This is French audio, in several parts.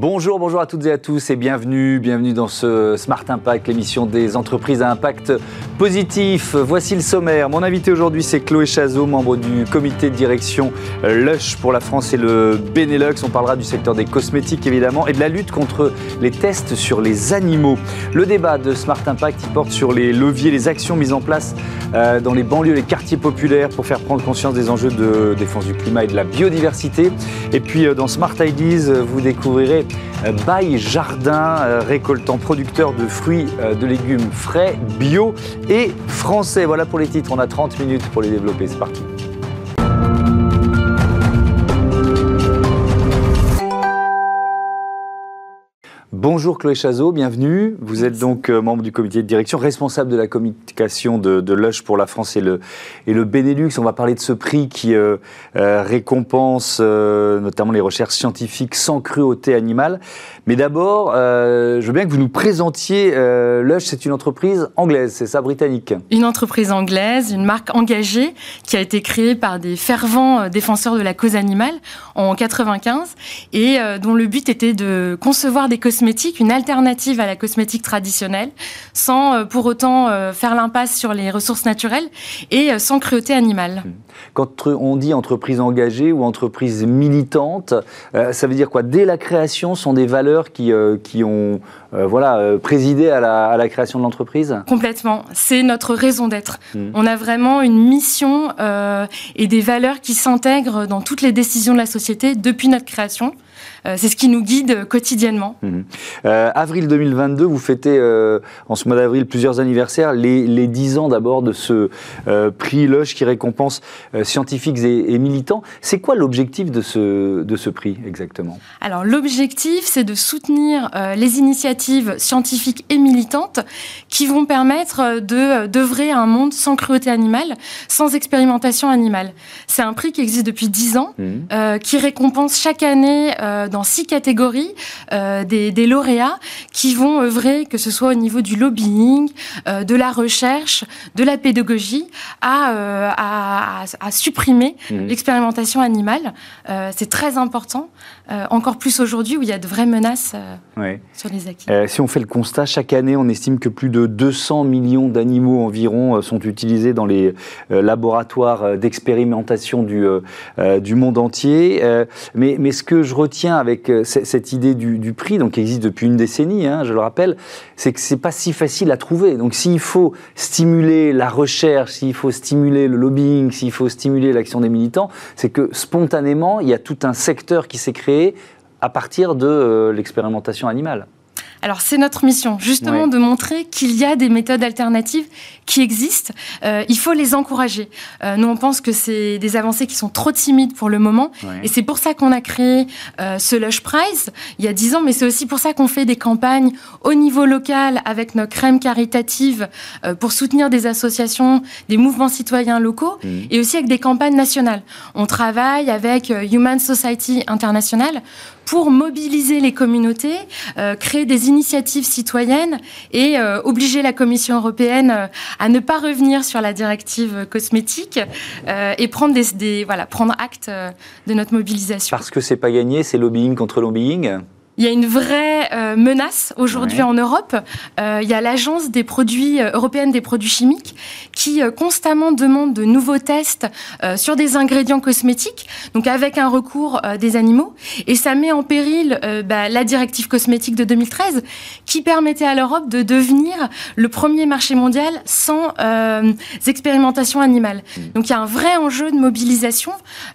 Bonjour, bonjour à toutes et à tous et bienvenue, bienvenue dans ce Smart Impact, l'émission des entreprises à impact positif. Voici le sommaire. Mon invité aujourd'hui, c'est Chloé Chazot, membre du comité de direction Lush pour la France et le Benelux. On parlera du secteur des cosmétiques évidemment et de la lutte contre les tests sur les animaux. Le débat de Smart Impact, il porte sur les leviers, les actions mises en place euh, dans les banlieues, les quartiers populaires pour faire prendre conscience des enjeux de défense du climat et de la biodiversité. Et puis euh, dans Smart Ideas, vous découvrirez euh, Bail Jardin, euh, récoltant producteur de fruits, euh, de légumes frais, bio et français. Voilà pour les titres, on a 30 minutes pour les développer, c'est parti. Bonjour Chloé Chazot, bienvenue. Vous êtes donc euh, membre du comité de direction, responsable de la communication de, de Lush pour la France et le, et le Benelux. On va parler de ce prix qui euh, euh, récompense notamment les recherches scientifiques sans cruauté animale. Mais d'abord, je veux bien que vous nous présentiez Lush, c'est une entreprise anglaise, c'est ça, britannique? Une entreprise anglaise, une marque engagée qui a été créée par des fervents défenseurs de la cause animale en 95 et dont le but était de concevoir des cosmétiques, une alternative à la cosmétique traditionnelle, sans euh, pour autant euh, faire l'impasse sur les ressources naturelles et euh, sans cruauté animale. Quand on dit entreprise engagée ou entreprise militante, ça veut dire quoi? Dès la création, sont des valeurs qui, qui ont voilà, présidé à la, à la création de l'entreprise? Complètement. C'est notre raison d'être. Mm. On a vraiment une mission euh, et des valeurs qui s'intègrent dans toutes les décisions de la société depuis notre création. Euh, c'est ce qui nous guide quotidiennement. Mhm. Euh, avril 2022, vous fêtez euh, en ce mois d'avril plusieurs anniversaires, les, les 10 ans d'abord de ce prix Lush qui récompense scientifiques et, et militants. C'est quoi l'objectif de ce, de ce prix exactement? Alors l'objectif, c'est de soutenir les initiatives scientifiques et militantes qui vont permettre de d'œuvrer à un monde sans cruauté animale, sans expérimentation animale. C'est un prix qui existe depuis 10 ans, Mhm. euh, qui récompense chaque année euh, dans six catégories euh, des, des lauréats qui vont œuvrer, que ce soit au niveau du lobbying, euh, de la recherche, de la pédagogie, à, à, à- à supprimer Mhm. l'expérimentation animale. C'est très important, encore plus aujourd'hui où il y a de vraies menaces Ouais. sur les acquis. Si on fait le constat, chaque année, on estime que plus de 200 millions d'animaux environ sont utilisés dans les laboratoires d'expérimentation du, du monde entier. Mais, mais ce que je retiens avec euh, cette idée du, du prix, donc qui existe depuis une décennie, hein, je le rappelle, c'est que c'est pas si facile à trouver. Donc s'il faut stimuler la recherche, s'il faut stimuler le lobbying, s'il faut stimuler l'action des militants, c'est que spontanément, il y a tout un secteur qui s'est créé à partir de euh, l'expérimentation animale. Alors c'est notre mission, justement, Ouais. de montrer qu'il y a des méthodes alternatives qui existent. Euh, il faut les encourager. Euh, nous, on pense que c'est des avancées qui sont trop timides pour le moment. Ouais. Et c'est pour ça qu'on a créé euh, ce Lush Prize il y a 10 ans, mais c'est aussi pour ça qu'on fait des campagnes au niveau local avec nos crèmes caritatives euh, pour soutenir des associations, des mouvements citoyens locaux Mhm. et aussi avec des campagnes nationales. On travaille avec euh, Human Society International pour mobiliser les communautés, euh, créer des initiatives citoyennes et euh, obliger la Commission européenne euh, à ne pas revenir sur la directive cosmétique et prendre des, voilà prendre acte de notre mobilisation. Parce que c'est pas gagné, c'est lobbying contre lobbying? Il y a une vraie euh, menace aujourd'hui Ouais. en Europe. Euh, il y a l'agence des produits euh, européenne des produits chimiques qui constamment demande de nouveaux tests sur des ingrédients cosmétiques, donc avec un recours des animaux, et ça met en péril bah, la directive cosmétique de 2013 qui permettait à l'Europe de devenir le premier marché mondial sans euh, expérimentation animale. Donc il y a un vrai enjeu de mobilisation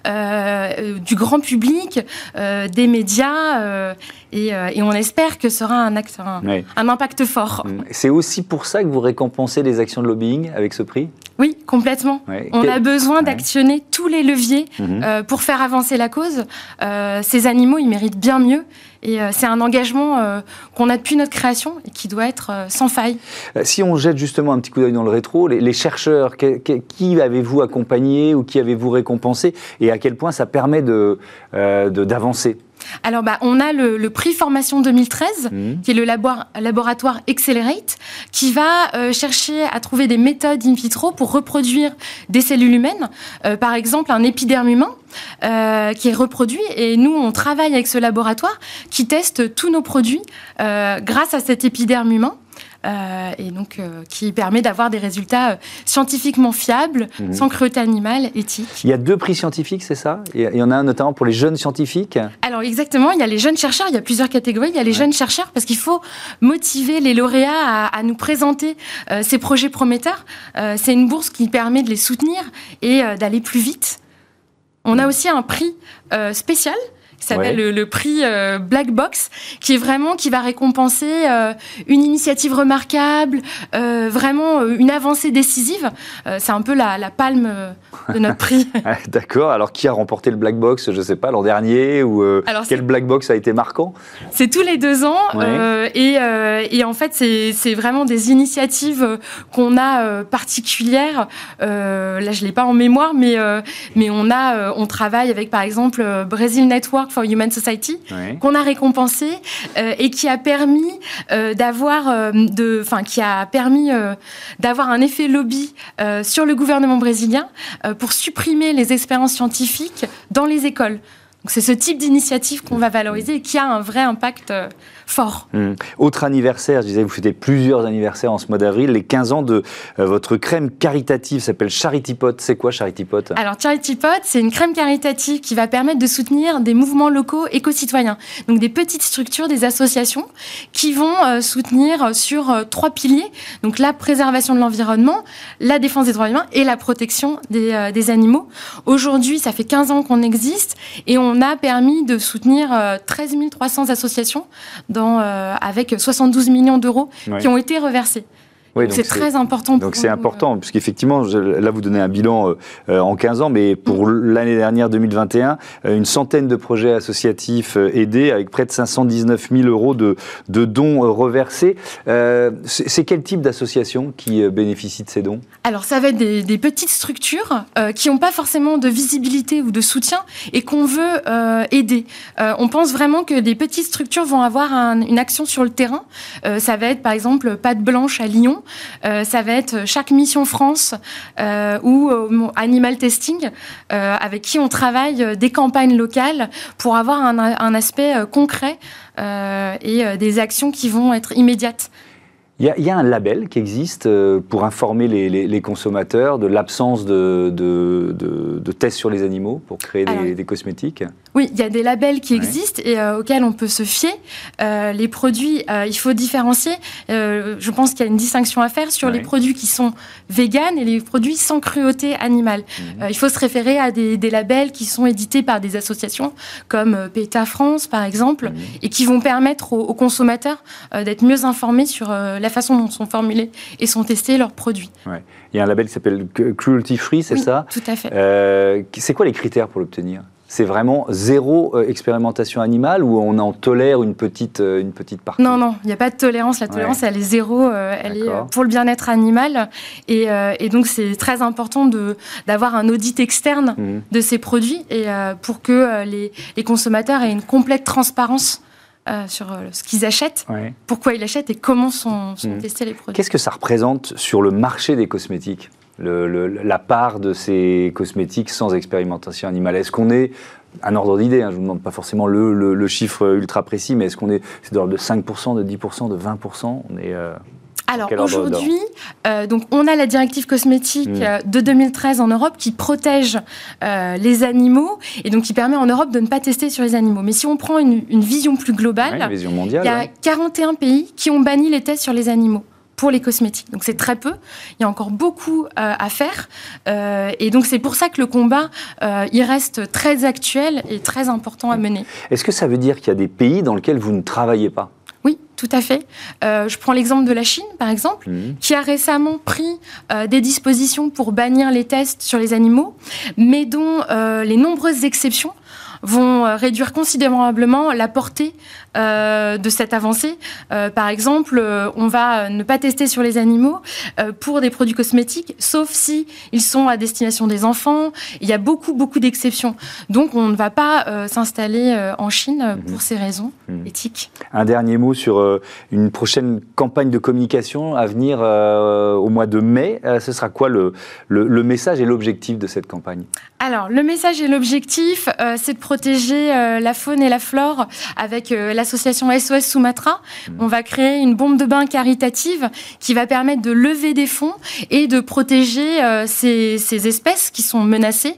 euh, du grand public, euh, des médias. Euh, et, et on espère que ce sera un, acte, un, Ouais. un impact fort. C'est aussi pour ça que vous récompensez les actions de lobbying avec ce prix? Oui, complètement. On Quel- a besoin d'actionner tous les leviers Mhm. euh, pour faire avancer la cause. Euh, ces animaux, ils méritent bien mieux. Et euh, c'est un engagement qu'on a depuis notre création et qui doit être sans faille. Si on jette justement un petit coup d'œil dans le rétro, les, les chercheurs, que- que- qui avez-vous accompagné ou qui avez-vous récompensé et à quel point ça permet de, euh, de- d'avancer? Alors, bah, on a le, prix formation 2013, mmh. qui est le laboratoire Accelerate, qui va euh, chercher à trouver des méthodes in vitro pour reproduire des cellules humaines. Euh, par exemple, un épiderme humain. Euh, qui est reproduit et nous on travaille avec ce laboratoire qui teste tous nos produits grâce à cet épiderme humain euh, et donc euh, qui permet d'avoir des résultats euh, scientifiquement fiables, mhm. sans cruauté animale, éthique. Il y a deux prix scientifiques, c'est ça? Il y en a un notamment pour les jeunes scientifiques? Alors exactement, il y a les jeunes chercheurs, il y a plusieurs catégories. Il y a les jeunes chercheurs parce qu'il faut motiver les lauréats à, nous présenter ces projets prometteurs. c'est une bourse qui permet de les soutenir et d'aller plus vite. On a aussi un prix spécial qui s'appelle le, prix euh, Black Box, qui est vraiment qui va récompenser euh, une initiative remarquable, euh, vraiment une avancée décisive. c'est un peu la, palme de notre prix. Ah, d'accord. Alors qui a remporté le Black Box? Je ne sais pas l'an dernier ou quel Black Box a été marquant? C'est tous les deux ans et, et, en fait c'est vraiment des initiatives qu'on a particulières. là je l'ai pas en mémoire, mais mais on a on travaille avec par exemple Brazil Network for Human Society, qu'on a récompensé euh, et qui a permis euh, d'avoir, euh, de, enfin, qui a permis d'avoir un effet lobby sur le gouvernement brésilien pour supprimer les expériences scientifiques dans les écoles. C'est ce type d'initiative qu'on va valoriser et qui a un vrai impact fort. Mmh. Autre anniversaire, je disais, vous fêtez plusieurs anniversaires en ce mois d'avril, les 15 ans de euh, votre crème caritative s'appelle Charity Pot. C'est quoi Charity Pot? Alors Charity Pot, c'est une crème caritative qui va permettre de soutenir des mouvements locaux éco-citoyens. Donc des petites structures, des associations qui vont euh, soutenir sur euh, trois piliers. Donc la préservation de l'environnement, la défense des droits humains et la protection des, des animaux. Aujourd'hui, ça fait 15 ans qu'on existe et on a permis de soutenir 13 300 associations euh, avec 72 millions d'euros qui ont été reversés c'est très important. Donc c'est important, puisqu'effectivement, là vous donnez un bilan euh, euh, en 15 ans, mais pour mm. l'année dernière, 2021, euh, une centaine de projets associatifs aidés avec près de 519 000 euros de, de dons reversés. c'est quel type d'association qui bénéficie de ces dons? Alors ça va être des, des petites structures qui n'ont pas forcément de visibilité ou de soutien et qu'on veut aider. on pense vraiment que des petites structures vont avoir une action sur le terrain. ça va être par exemple Pâte Blanche à Lyon euh, ça va être chaque mission France euh, ou euh, Animal Testing, avec qui on travaille des campagnes locales pour avoir un aspect concret et des actions qui vont être immédiates. Il y, a, un label qui existe pour informer les, consommateurs de l'absence de, de, tests sur les animaux pour créer des, cosmétiques? Oui, il y a des labels qui existent et euh, auxquels on peut se fier. Euh, les produits, il faut différencier. je pense qu'il y a une distinction à faire sur les produits qui sont véganes et les produits sans cruauté animale. Mhm. il faut se référer à des, labels qui sont édités par des associations comme PETA France, par exemple, mhm. et qui vont permettre aux, aux consommateurs d'être mieux informés sur la façon dont sont formulés et sont testés leurs produits. Il y a un label qui s'appelle Cruelty Free, c'est ça? Tout à fait. Euh, c'est quoi les critères pour l'obtenir? C'est vraiment zéro euh, expérimentation animale ou on en tolère une petite, euh, une petite partie? Non, non, il n'y a pas de tolérance. La tolérance, elle est zéro, elle est pour le bien-être animal. Et, donc, c'est très important d'avoir un audit externe mmh. de ces produits et, pour que les, les, consommateurs aient une complète transparence euh, sur euh, ce qu'ils achètent, pourquoi ils l'achètent et comment sont, mmh. testés les produits. Qu'est-ce que ça représente sur le marché des cosmétiques? La part de ces cosmétiques sans expérimentation animale Est-ce qu'on est un ordre d'idée, hein, je ne vous demande pas forcément le, chiffre ultra précis, mais est-ce qu'on est, c'est de 5%, de 10%, de 20% On est, euh, alors aujourd'hui, euh, donc on a la directive cosmétique mm. euh, de 2013 en Europe qui protège les animaux et donc qui permet en Europe de ne pas tester sur les animaux. Mais si on prend une, vision plus globale, vision mondiale, il y a 41 pays qui ont banni les tests sur les animaux pour les cosmétiques. Donc c'est très peu. Il y a encore beaucoup à faire. et donc c'est pour ça que le combat, il reste très actuel et très important à mener. Est-ce que ça veut dire qu'il y a des pays dans lesquels vous ne travaillez pas? Oui, tout à fait. Euh, je prends l'exemple de la Chine, par exemple, mmh. qui a récemment pris euh, des dispositions pour bannir les tests sur les animaux, mais dont euh, les nombreuses exceptions vont réduire considérablement la portée de cette avancée. par exemple, on va ne pas tester sur les animaux pour des produits cosmétiques, sauf si ils sont à destination des enfants. Il y a beaucoup, beaucoup d'exceptions. Donc, on ne va pas s'installer en Chine pour mhm. ces raisons mhm. éthiques. Un dernier mot sur une prochaine campagne de communication à venir au mois de mai. ce sera quoi le, le message et l'objectif de cette campagne? Alors, le message et l'objectif, euh, c'est de protéger euh, la faune et la flore avec euh, l'association SOS Sumatra. Mmh. On va créer une bombe de bain caritative qui va permettre de lever des fonds et de protéger ces, ces, espèces qui sont menacées.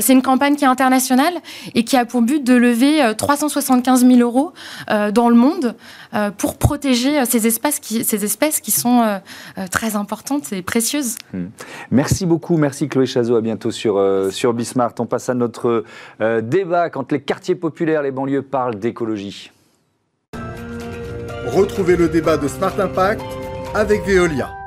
c'est une campagne qui est internationale et qui a pour but de lever 375 000 euros dans le monde pour protéger ces espèces qui, ces espèces qui sont très importantes et précieuses. Mmh. Merci beaucoup, merci Chloé Chazot, à bientôt sur, sur Bismarck. On passe à notre euh, débat quand les quartiers populaires, les banlieues parlent d'écologie. Retrouvez le débat de Smart Impact avec Veolia.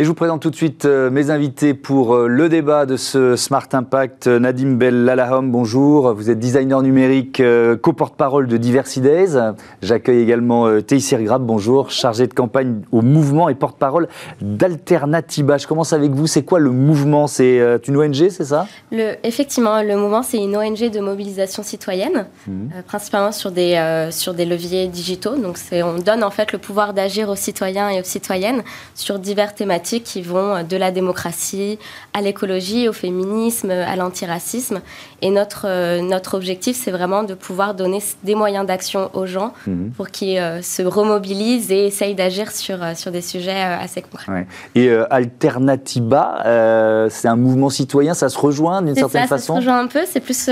Et je vous présente tout de suite euh, mes invités pour euh, le débat de ce Smart Impact. Nadim Bell Lalahom, bonjour. Vous êtes designer numérique, euh, co-porte-parole de Diversidays. J'accueille également Teixir Grab, bonjour, chargé de campagne au mouvement et porte-parole d'Alternativa. Je commence avec vous. C'est quoi le mouvement? C'est une ONG, c'est ça? Le, Effectivement, le mouvement, c'est une ONG de mobilisation citoyenne, mmh. principalement sur des, sur des leviers digitaux. Donc, on donne en fait le pouvoir d'agir aux citoyens et aux citoyennes sur diverses thématiques qui vont de la démocratie à l'écologie, au féminisme, à l'antiracisme. Et notre, euh, notre objectif, c'est vraiment de pouvoir donner des moyens d'action aux gens mhm. pour qu'ils euh, se remobilisent et essayent d'agir sur, euh, sur des sujets assez concrets. Et Alternativa, c'est un mouvement citoyen, ça se rejoint d'une certaine façon Ça se rejoint un peu, c'est plus,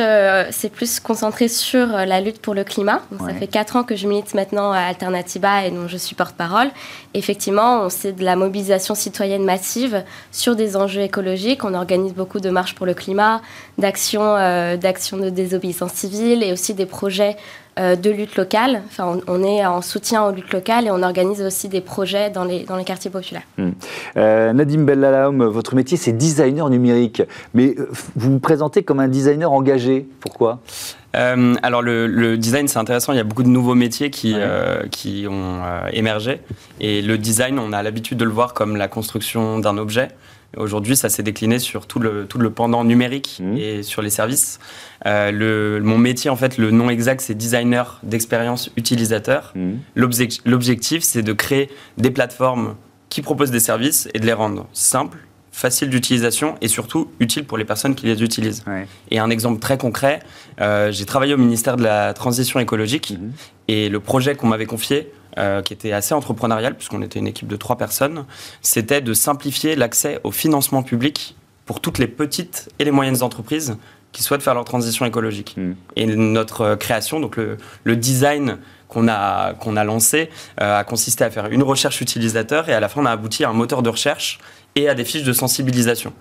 c'est plus concentré sur la lutte pour le climat. Ça fait quatre ans que je milite maintenant à Alternativa et dont je suis porte-parole. Effectivement, c'est de la mobilisation citoyenne massive sur des enjeux écologiques. On organise beaucoup de marches pour le climat, d'actions euh, de désobéissance civile et aussi des projets euh, de lutte locale. Enfin, on, est en soutien aux luttes locales et on organise aussi des projets dans les, dans les quartiers populaires. Hmm. Euh, Nadim Bellalaum, votre métier, c'est designer numérique. Mais vous vous présentez comme un designer engagé. Pourquoi? Alors le, design c'est intéressant, il y a beaucoup de nouveaux métiers qui, qui ont émergé et le design on a l'habitude de le voir comme la construction d'un objet. Aujourd'hui, ça s'est décliné sur tout le, tout le pendant numérique mmh. et sur les services. Euh, le, mon métier, en fait, le nom exact, c'est designer d'expérience utilisateur. Mmh. L'objectif, c'est de créer des plateformes qui proposent des services et de les rendre simples, faciles d'utilisation et surtout utiles pour les personnes qui les utilisent. Et un exemple très concret, euh, j'ai travaillé au ministère de la Transition écologique mmh. et le projet qu'on m'avait confié, euh, qui était assez entrepreneurial, puisqu'on était une équipe de trois personnes, c'était de simplifier l'accès au financement public pour toutes les petites et les moyennes entreprises qui souhaitent faire leur transition écologique. Hmm. Et notre création, donc le, design qu'on a, qu'on a lancé, euh, a consisté à faire une recherche utilisateur et à la fin, on a abouti à un moteur de recherche et à des fiches de sensibilisation.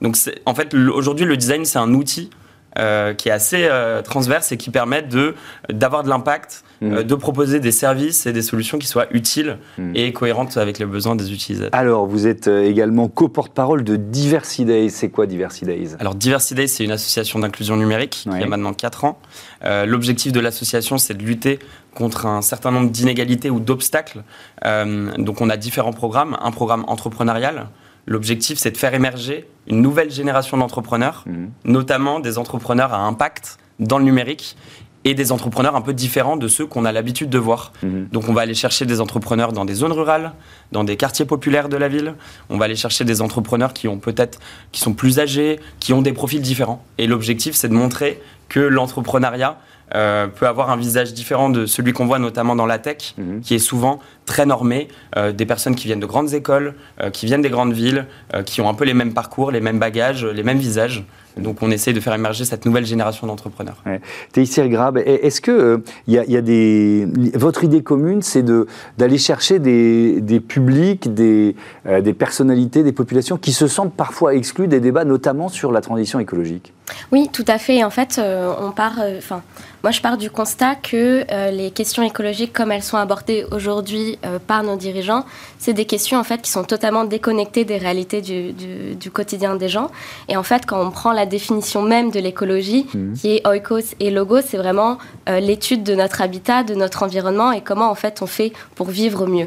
Donc, en fait, aujourd'hui, le design, c'est un outil euh, qui est assez transverse et qui permet de, d'avoir de l'impact euh, mm. de proposer des services et des solutions qui soient utiles mm. et cohérentes avec les besoins des utilisateurs. Alors, vous êtes euh, également co-porte-parole de Diversidays. C'est quoi Diversidays Alors, Diversidays, c'est une association d'inclusion numérique qui a maintenant 4 ans. Euh, l'objectif de l'association, c'est de lutter contre un certain nombre d'inégalités ou d'obstacles. donc, on a différents programmes. Un programme entrepreneurial. L'objectif, c'est de faire émerger une nouvelle génération d'entrepreneurs, mm. notamment des entrepreneurs à impact dans le numérique et des entrepreneurs un peu différents de ceux qu'on a l'habitude de voir. Mhm. Donc on va aller chercher des entrepreneurs dans des zones rurales, dans des quartiers populaires de la ville. On va aller chercher des entrepreneurs qui ont peut-être qui sont plus âgés, qui ont des profils différents. Et l'objectif c'est de montrer que l'entrepreneuriat euh, peut avoir un visage différent de celui qu'on voit notamment dans la tech, mhm. qui est souvent très normé, euh, des personnes qui viennent de grandes écoles, euh, qui viennent des grandes villes, qui ont un peu les mêmes parcours, les mêmes bagages, les mêmes visages. Donc on essaie de faire émerger cette nouvelle génération d'entrepreneurs. Ouais. Teixir Grab, est-ce que il y, a des votre idée commune, c'est de d'aller chercher des, des publics, des, des personnalités, des populations qui se sentent parfois exclues des débats, notamment sur la transition écologique? Oui, tout à fait. En fait, on part. Enfin, moi, je pars du constat que les questions écologiques, comme elles sont abordées aujourd'hui par nos dirigeants, c'est des questions en fait qui sont totalement déconnectées des réalités du, du, quotidien des gens. Et en fait, quand on prend la définition même de l'écologie, mmh. qui est oikos et logos, c'est vraiment l'étude de notre habitat, de notre environnement et comment en fait on fait pour vivre mieux.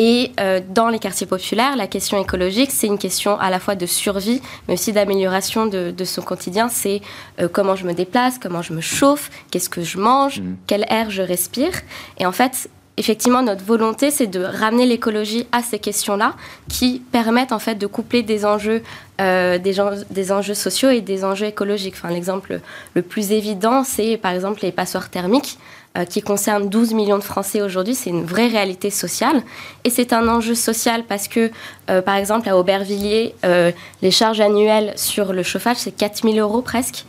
Et euh, dans les quartiers populaires, la question écologique, c'est une question à la fois de survie, mais aussi d'amélioration de, son quotidien. C'est euh, comment je me déplace, comment je me chauffe, qu'est-ce que je mange, mmh. quel air je respire. Et en fait, effectivement, notre volonté, c'est de ramener l'écologie à ces questions-là, qui permettent en fait de coupler des enjeux, euh, des, des, enjeux sociaux et des enjeux écologiques. Enfin, l'exemple le plus évident, c'est par exemple les passoires thermiques. Euh, qui concerne 12 millions de Français aujourd'hui. C'est une vraie réalité sociale. Et c'est un enjeu social parce que, euh, par exemple, à Aubervilliers, euh, les charges annuelles sur le chauffage, c'est 4 000 euros presque.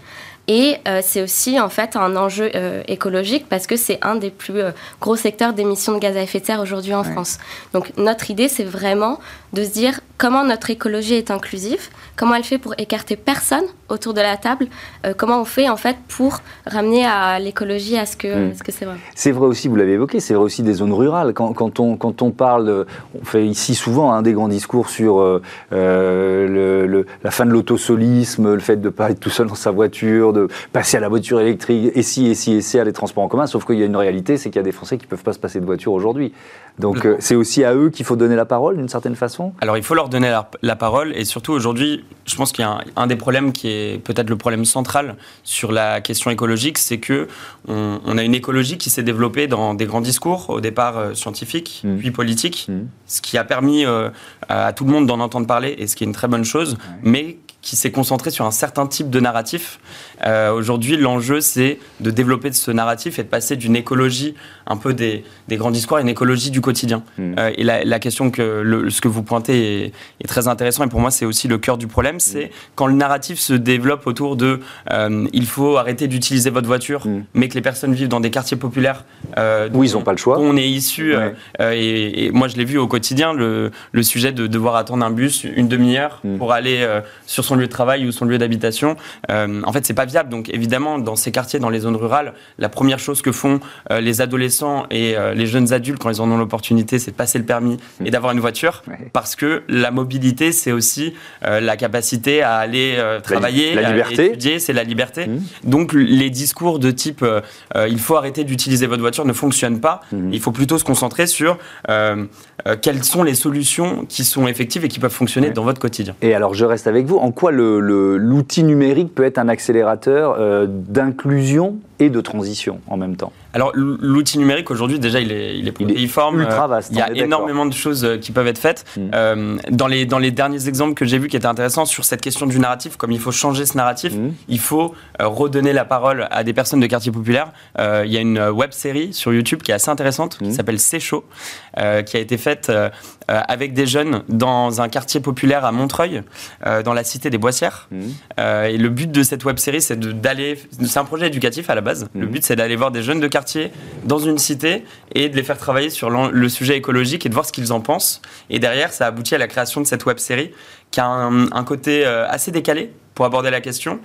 Et c'est aussi en fait un enjeu écologique parce que c'est un des plus gros secteurs d'émissions de gaz à effet de serre aujourd'hui en France. Donc notre idée, c'est vraiment de se dire comment notre écologie est inclusive, comment elle fait pour écarter personne autour de la table, euh, comment on fait en fait pour ramener à l'écologie à ce que hmm. ce que c'est vrai. C'est vrai aussi, vous l'avez évoqué, c'est vrai aussi des zones rurales. Quand, quand, on, quand on parle, on fait ici souvent un des grands discours sur euh, euh, le, la fin de l'autosolisme, le fait de ne pas être tout seul dans sa voiture, de passer à la voiture électrique, et si, et si, et si, à les transports en commun, sauf qu'il y a une réalité, c'est qu'il y a des Français qui ne peuvent pas se passer de voiture aujourd'hui. Donc c'est aussi à eux qu'il faut donner la parole d'une certaine façon Alors il faut leur donner la, parole et surtout aujourd'hui, je pense qu'il y a un, des problèmes qui est peut-être le problème central sur la question écologique, c'est que on, a une écologie qui s'est développée dans des grands discours, au départ euh, scientifiques, mmh. puis politiques, mmh. ce qui a permis euh, à tout le monde d'en entendre parler et ce qui est une très bonne chose, mais qui s'est concentré sur un certain type de narratif. Euh, aujourd'hui, l'enjeu, c'est de développer ce narratif et de passer d'une écologie un peu des, des, grands discours à une écologie du quotidien. Mmh. Euh, et la, la, question que le, ce que vous pointez est, est, très intéressant et pour moi, c'est aussi le cœur du problème, c'est mmh. quand le narratif se développe autour de euh, il faut arrêter d'utiliser votre voiture, mmh. mais que les personnes vivent dans des quartiers populaires où ils n'ont pas le choix. On est issu, et, et, moi je l'ai vu au quotidien, le, le, sujet de devoir attendre un bus une demi-heure pour aller sur son lieu de travail ou son lieu d'habitation, en fait, c'est pas viable. Donc, évidemment, dans ces quartiers, dans les zones rurales, la première chose que font euh, les adolescents et euh, les jeunes adultes quand ils en ont l'opportunité, c'est de passer le permis mmh. et d'avoir une voiture, parce que la mobilité, c'est aussi la capacité à aller travailler, la, liberté. à étudier, c'est la liberté. Mmh. Donc, les discours de type il faut arrêter d'utiliser votre voiture ne fonctionnent pas. Mmh. Il faut plutôt se concentrer sur quelles sont les solutions qui sont effectives et qui peuvent fonctionner dans votre quotidien. Et alors, je reste avec vous. En quoi l'outil numérique peut être un accélérateur euh, d'inclusion et de transition en même temps Alors l'outil numérique aujourd'hui déjà il est, il est protéiforme. ultra vaste. Il y a énormément de choses euh, qui peuvent être faites. Mm. Euh, dans, les, dans les derniers exemples que j'ai vus qui étaient intéressants sur cette question du narratif, comme il faut changer ce narratif, mm. il faut euh, redonner la parole à des personnes de quartier populaire. il y a une web série sur YouTube qui est assez intéressante qui mm. s'appelle C'est chaud, qui a été faite avec des jeunes dans un quartier populaire à Montreuil, dans la cité des Boissières. et le but de cette web série c'est d'aller, c'est un projet éducatif à la base le mhm. but, c'est d'aller voir des jeunes de quartier dans une cité et de les faire travailler sur le sujet écologique et de voir ce qu'ils en pensent. Et derrière, ça aboutit à la création de cette web série qui a un, côté euh, assez décalé pour aborder la question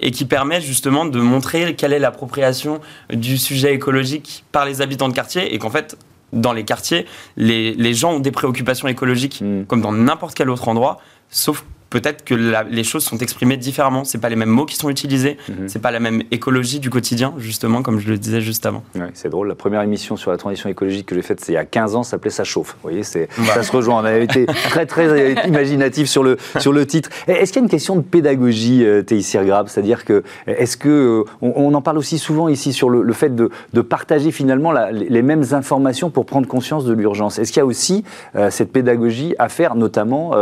et qui permet justement de montrer quelle est l'appropriation du sujet écologique par les habitants de quartier et qu'en fait, dans les quartiers, les, gens ont des préoccupations écologiques mhm. comme dans n'importe quel autre endroit, sauf peut-être que les choses sont exprimées différemment. C'est pas les mêmes mots qui sont utilisés, mhm. c'est pas la même écologie du quotidien, justement, comme je le disais juste avant. c'est drôle. La première émission sur la transition écologique que j'ai faite, c'est il y a 15 ans, s'appelait Ça chauffe. Vous voyez, c'est, ça se rejoint. On avait été très, très imaginatif sur le, sur le titre. Est-ce qu'il y a une question de pédagogie, euh, Théissir Grab C'est-à-dire que, est-ce que, euh, on, en parle aussi souvent ici sur le, fait de, de, partager finalement les mêmes informations pour prendre conscience de l'urgence? Est-ce qu'il y a aussi euh, cette pédagogie à faire, notamment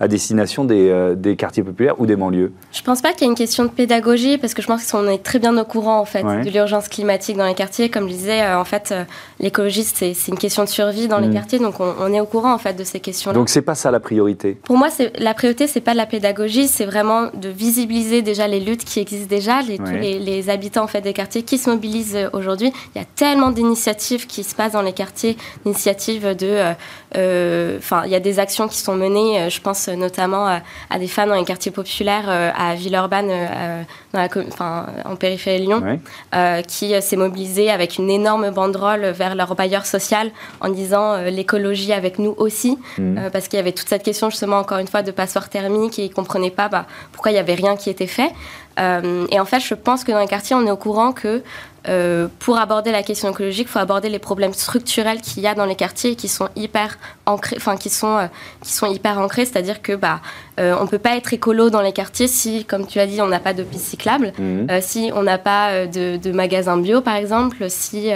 à destination des euh, des quartiers populaires ou des banlieues Je ne pense pas qu'il y ait une question de pédagogie, parce que je pense qu'on est très bien au courant en fait de l'urgence climatique dans les quartiers. Comme je disais, euh, en fait, euh, l'écologiste, c'est une question de survie dans les mm. quartiers, donc on, est au courant en fait de ces questions-là. Donc c'est pas ça la priorité Pour moi, la priorité, c'est pas de la pédagogie, c'est vraiment de visibiliser déjà les luttes qui existent déjà, les, tous les, habitants en fait des quartiers qui se mobilisent aujourd'hui. Il y a tellement d'initiatives qui se passent dans les quartiers, d'initiatives de, enfin, il y a des actions qui sont menées. je pense notamment à à des femmes dans les quartiers populaires à Villeurbanne, dans la, enfin, en périphérie de Lyon, qui s'est mobilisée avec une énorme banderole vers leur bailleur social en disant l'écologie avec nous aussi, mmh. parce qu'il y avait toute cette question justement encore une fois de passeport thermique et ils comprenaient pas bah, pourquoi il y avait rien qui était fait. et en fait, je pense que dans les quartiers, on est au courant que euh, pour aborder la question écologique, il faut aborder les problèmes structurels qu'il y a dans les quartiers et qui sont hyper ancrés, enfin qui sont euh, qui sont hyper ancrés, c'est-à-dire que bah euh, on peut pas être écolo dans les quartiers si, comme tu as dit, on n'a pas de pistes cyclables, mhm. si on n'a pas de, de magasins bio par exemple, si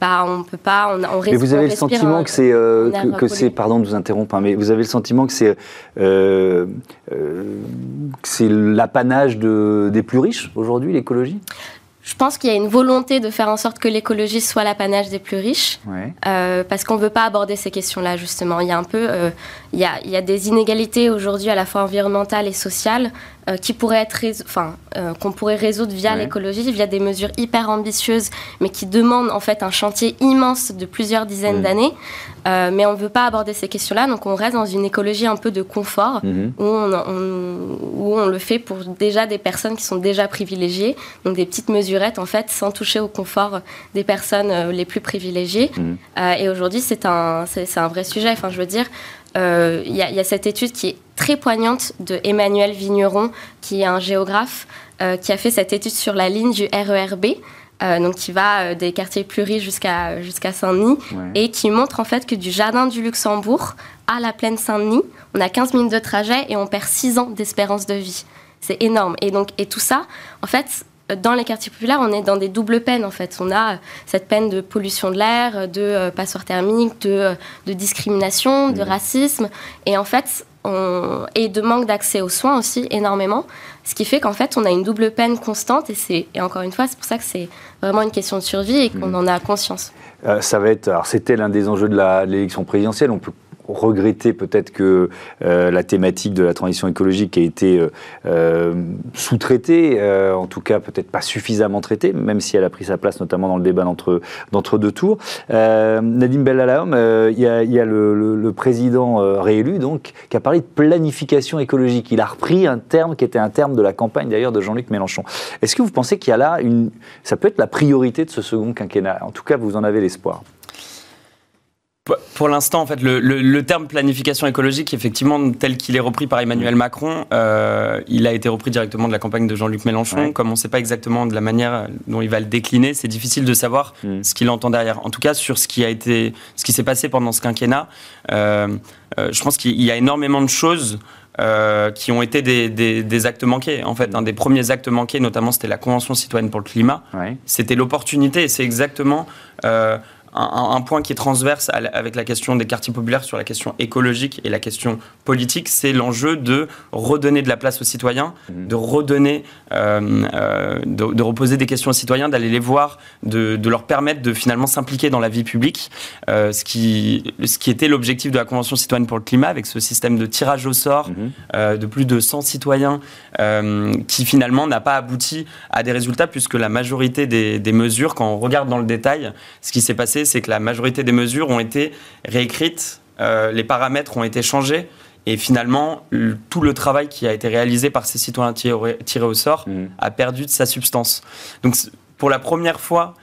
bah on peut pas, on, on Mais vous avez le sentiment que c'est que, c'est, pardon de vous interrompre, hein, mais vous avez le sentiment que c'est c'est l'apanage de, des plus riches aujourd'hui l'écologie? Je pense qu'il y a une volonté de faire en sorte que l'écologie soit l'apanage des plus riches, euh, parce qu'on ne veut pas aborder ces questions-là, justement. Il y a un peu, euh, il, y a, il y, a, des inégalités aujourd'hui à la fois environnementales et sociales euh, qui pourraient être, enfin, euh, qu'on pourrait résoudre via l'écologie, via des mesures hyper ambitieuses, mais qui demandent en fait un chantier immense de plusieurs dizaines d'années. Euh, mais on ne veut pas aborder ces questions-là, donc on reste dans une écologie un peu de confort, mhm. où, on, où, on, le fait pour déjà des personnes qui sont déjà privilégiées, donc des petites mesurettes en fait, sans toucher au confort des personnes les plus privilégiées. Mhm. et aujourd'hui, c'est un, c'est, un vrai sujet. Enfin, je veux dire, il y, y, a cette étude qui est très poignante de Emmanuel Vigneron, qui est un géographe, euh, qui a fait cette étude sur la ligne du RERB. Euh, donc qui va euh, des quartiers plus riches jusqu'à jusqu'à Saint-Denis et qui montre en fait que du jardin du Luxembourg à la plaine Saint-Denis, on a 15 minutes de trajet et on perd 6 ans d'espérance de vie. C'est énorme. Et donc et tout ça, en fait, dans les quartiers populaires, on est dans des doubles peines en fait. On a cette peine de pollution de l'air, de passoire thermique, de, de discrimination, de racisme. Et en fait, et de manque d'accès aux soins aussi énormément, ce qui fait qu'en fait on a une double peine constante et c'est et encore une fois c'est pour ça que c'est vraiment une question de survie et qu'on mmh. en a conscience. Euh, ça va être alors c'était l'un des enjeux de l'élection présidentielle. On peut regretter peut-être que euh, la thématique de la transition écologique a été euh, euh, sous-traitée, en tout cas peut-être pas suffisamment traitée, même si elle a pris sa place notamment dans le débat d'entre deux tours. Nadim Bellalaom, il y a, a le, président réélu donc qui a parlé de planification écologique. Il a repris un terme qui était un terme de la campagne d'ailleurs de Jean-Luc Mélenchon. Est-ce que vous pensez qu'il y a là une, ça peut être la priorité de ce second quinquennat? En tout cas, vous en avez l'espoir. Pour l'instant, en fait, le, terme planification écologique, effectivement, tel qu'il est repris par Emmanuel Macron, euh, il a été repris directement de la campagne de Jean-Luc Mélenchon. Comme on ne sait pas exactement de la manière dont il va le décliner, c'est difficile de savoir mm. ce qu'il entend derrière. En tout cas, sur ce qui a été, ce qui s'est passé pendant ce quinquennat, euh, euh, je pense qu'il y a énormément de choses. qui ont été des, actes manqués. En fait, un des premiers actes manqués, notamment, c'était la Convention citoyenne pour le climat. C'était l'opportunité, et c'est exactement un, point qui est transverse avec la question des quartiers populaires sur la question écologique et la question politique, c'est l'enjeu de redonner de la place aux citoyens, mmh. de redonner, euh, euh, de, reposer des questions aux citoyens, d'aller les voir, de, leur permettre de finalement s'impliquer dans la vie publique, euh, ce, qui, ce qui était l'objectif de la Convention citoyenne pour le climat, avec ce système de tirage au sort mmh. de plus de 100 citoyens, qui finalement n'a pas abouti à des résultats, puisque la majorité des, des mesures, quand on regarde dans le détail, ce qui s'est passé, c'est que la majorité des mesures ont été réécrites, euh, les paramètres ont été changés. Et finalement, tout le travail qui a été réalisé par ces citoyens tirés, au sort mmh. a perdu de sa substance. Donc, pour la première fois,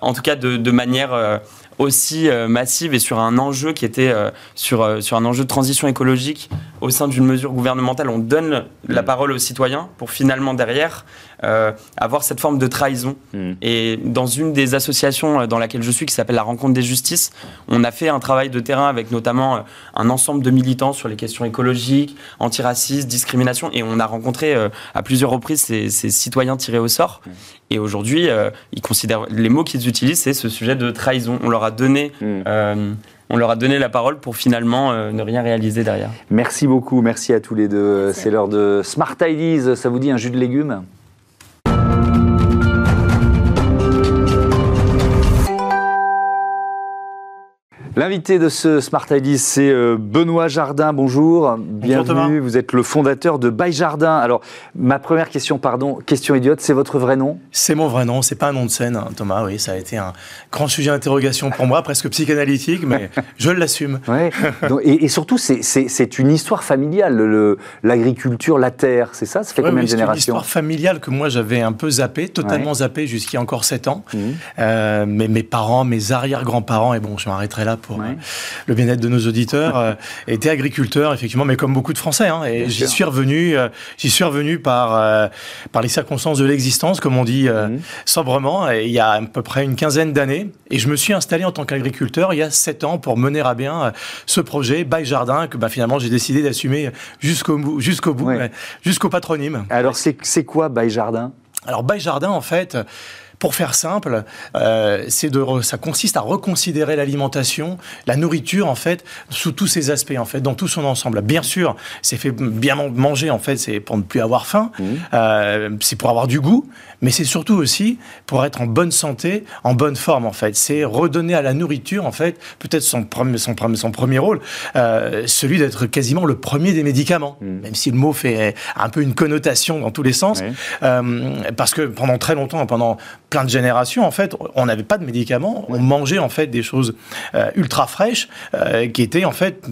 en tout cas de, manière euh, aussi euh, massive et sur un enjeu qui était sur, sur un enjeu de transition écologique au sein d'une mesure gouvernementale, on donne la parole aux citoyens pour finalement derrière euh, avoir cette forme de trahison. Hmm. Et dans une des associations euh, dans laquelle je suis, qui s'appelle la Rencontre des Justices, on a fait un travail de terrain avec notamment euh, un ensemble de militants sur les questions écologiques, antiracistes, discrimination, et on a rencontré à plusieurs reprises ces, citoyens tirés au sort. Hmm. Et aujourd'hui, ils considèrent les mots qu'ils utilisent, c'est ce sujet de trahison. On leur a donné. Hmm. on leur a donné la parole pour finalement ne rien réaliser derrière. Merci beaucoup, merci à tous les deux. C'est l'heure de Smart Ideas. Ça vous dit un jus de légumes? L'invité de ce Smart ID, c'est euh, Benoît Jardin. Bonjour, bienvenue. Vous êtes le fondateur de Bail Jardin. Alors, ma première question, pardon, question idiote, c'est votre vrai nom? C'est mon vrai nom, c'est pas un nom de scène, hein, Thomas. Oui, ça a été un grand sujet d'interrogation pour moi, presque psychanalytique, mais je l'assume. Ouais. Et, et, surtout, c'est une histoire familiale, l'agriculture, la terre, c'est ça? Ça fait combien de générations C'est une histoire familiale que moi j'avais un peu zappé, totalement zappé jusqu'il y a encore 7 ans. Mmh. Euh, mais mes parents, mes arrière-grands-parents, et bon, je m'arrêterai là pour euh, le bien-être de nos auditeurs, euh, était agriculteur, effectivement, mais comme beaucoup de Français. Hein, et j'y suis revenu, euh, j'y suis revenu par par les circonstances de l'existence, comme on dit mhm. sobrement. Et il y a à peu près une quinzaine d'années, et je me suis installé en tant qu'agriculteur il y a sept ans pour mener à bien ce projet Bail Jardin que bah, finalement j'ai décidé d'assumer jusqu'au bout, jusqu'au bout, jusqu'au patronyme. Alors c'est quoi Bail Jardin? Alors Bail Jardin, en fait. Pour faire simple, euh, c'est de, ça consiste à reconsidérer l'alimentation, la nourriture en fait, sous tous ses aspects en fait, dans tout son ensemble. Bien sûr, c'est fait bien manger en fait, c'est pour ne plus avoir faim, mmh. euh, c'est pour avoir du goût, mais c'est surtout aussi pour être en bonne santé, en bonne forme en fait. C'est redonner à la nourriture en fait, peut-être son, son, son premier rôle, euh, celui d'être quasiment le premier des médicaments, mmh. même si le mot fait un peu une connotation dans tous les sens, euh, parce que pendant très longtemps, pendant plein de générations, en fait, on n'avait pas de médicaments, on mangeait en fait des choses euh, ultra fraîches euh, qui étaient en fait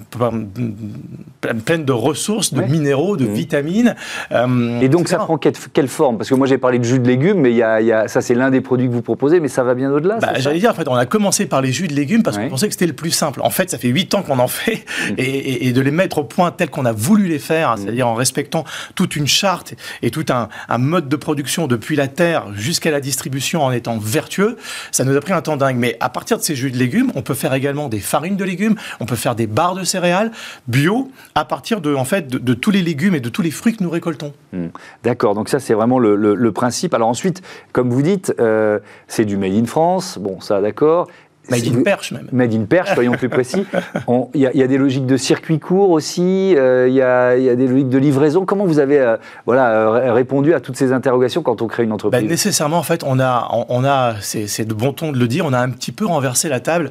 pleines de ressources, de minéraux, de mmh. vitamines. Euh, et donc ça prend quelle, forme? Parce que moi j'ai parlé de jus de légumes, mais y a, y a, ça c'est l'un des produits que vous proposez, mais ça va bien au-delà. Bah, J'allais dire, en fait, on a commencé par les jus de légumes parce qu'on pensait que c'était le plus simple. En fait, ça fait 8 ans qu'on en fait mmh. et, et, de les mettre au point tel qu'on a voulu les faire, mmh. c'est-à-dire en respectant toute une charte et tout un, un mode de production depuis la terre jusqu'à la distribution en étant vertueux, ça nous a pris un temps dingue. Mais à partir de ces jus de légumes, on peut faire également des farines de légumes, on peut faire des barres de céréales bio à partir de, en fait, de, tous les légumes et de tous les fruits que nous récoltons. Hmm. D'accord, donc ça c'est vraiment le, principe. Alors ensuite, comme vous dites, euh, c'est du made in France, bon ça d'accord, Made in Perche même. Made in Perche, soyons plus précis. Il y, a des logiques de circuit court aussi, euh, il y, a des logiques de livraison. Comment vous avez euh, voilà, euh, répondu à toutes ces interrogations quand on crée une entreprise? ben, Nécessairement, en fait, on a, on, a c'est de bon ton de le dire, on a un petit peu renversé la table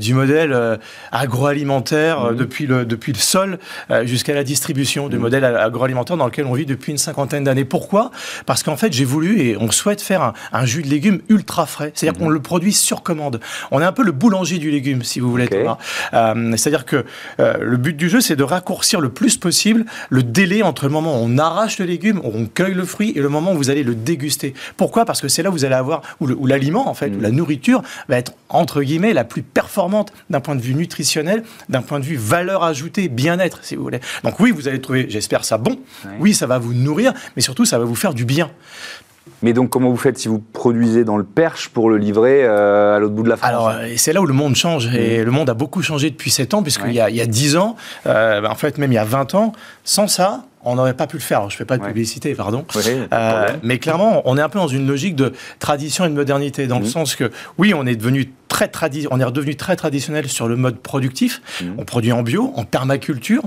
du modèle agroalimentaire mhm. depuis, le, depuis le sol jusqu'à la distribution, du mhm. modèle agroalimentaire dans lequel on vit depuis une cinquantaine d'années. Pourquoi? Parce qu'en fait, j'ai voulu et on souhaite faire un, jus de légumes ultra frais, c'est-à-dire mhm. qu'on le produit sur commande. On est un peu le boulanger du légume, si vous voulez. Euh, c'est-à-dire que euh, le but du jeu, c'est de raccourcir le plus possible le délai entre le moment où on arrache le légume, où on cueille le fruit, et le moment où vous allez le déguster. Pourquoi? Parce que c'est là où vous allez avoir, où l'aliment, en fait, où la nourriture va être, entre guillemets, la plus performante d'un point de vue nutritionnel, d'un point de vue valeur ajoutée, bien-être, si vous voulez. Donc oui, vous allez trouver, j'espère, ça bon. Oui, ça va vous nourrir, mais surtout, ça va vous faire du bien. Mais donc, comment vous faites si vous produisez dans le Perche pour le livrer euh, à l'autre bout de la France Alors, euh, c'est là où le monde change. Et mmh. le monde a beaucoup changé depuis 7 ans, puisqu'il y, a, il y a 10 ans, euh, en fait, même il y a 20 ans, sans ça, on n'aurait pas pu le faire. je ne fais pas de publicité, pardon. mais clairement, on est un peu dans une logique de tradition et de modernité, dans le mmh. sens que, oui, on est devenu très on est redevenu très traditionnel sur le mode productif. Mmh. On produit en bio, en permaculture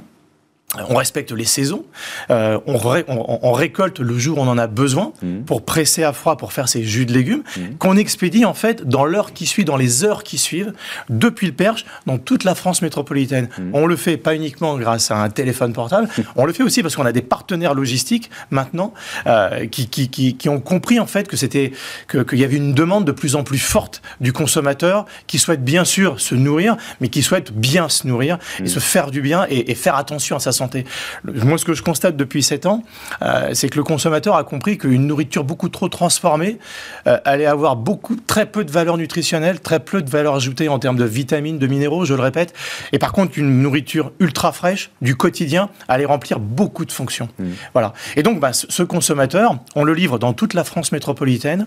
on respecte les saisons, euh, on, récolte le jour où on en a besoin mmh. pour presser à froid pour faire ces jus de légumes mmh. qu'on expédie en fait dans l'heure qui suit, dans les heures qui suivent, depuis le Perche, dans toute la France métropolitaine. Mmh. On le fait pas uniquement grâce à un téléphone portable, on le fait aussi parce qu'on a des partenaires logistiques maintenant euh, qui, qui, ont compris en fait que c'était qu'il y avait une demande de plus en plus forte du consommateur qui souhaite bien sûr se nourrir, mais qui souhaite bien se nourrir et se faire du bien et, et faire attention à sa santé santé. Moi, ce que je constate depuis 7 ans, euh, c'est que le consommateur a compris qu'une nourriture beaucoup trop transformée euh, allait avoir beaucoup, très peu de valeur nutritionnelle, très peu de valeur ajoutée en termes de vitamines, de minéraux, je le répète. Et par contre, une nourriture ultra fraîche, du quotidien, allait remplir beaucoup de fonctions. Mmh. Voilà. Et donc, bah, ce consommateur, on le livre dans toute la France métropolitaine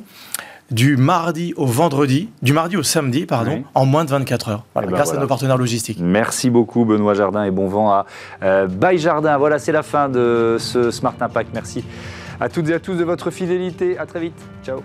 du mardi au vendredi, du mardi au samedi, pardon, en moins de 24 heures, eh ben grâce à nos partenaires logistiques. Merci beaucoup Benoît Jardin et bon vent à euh, Jardin. Voilà, c'est la fin de ce Smart Impact. Merci à toutes et à tous de votre fidélité. À très vite. Ciao.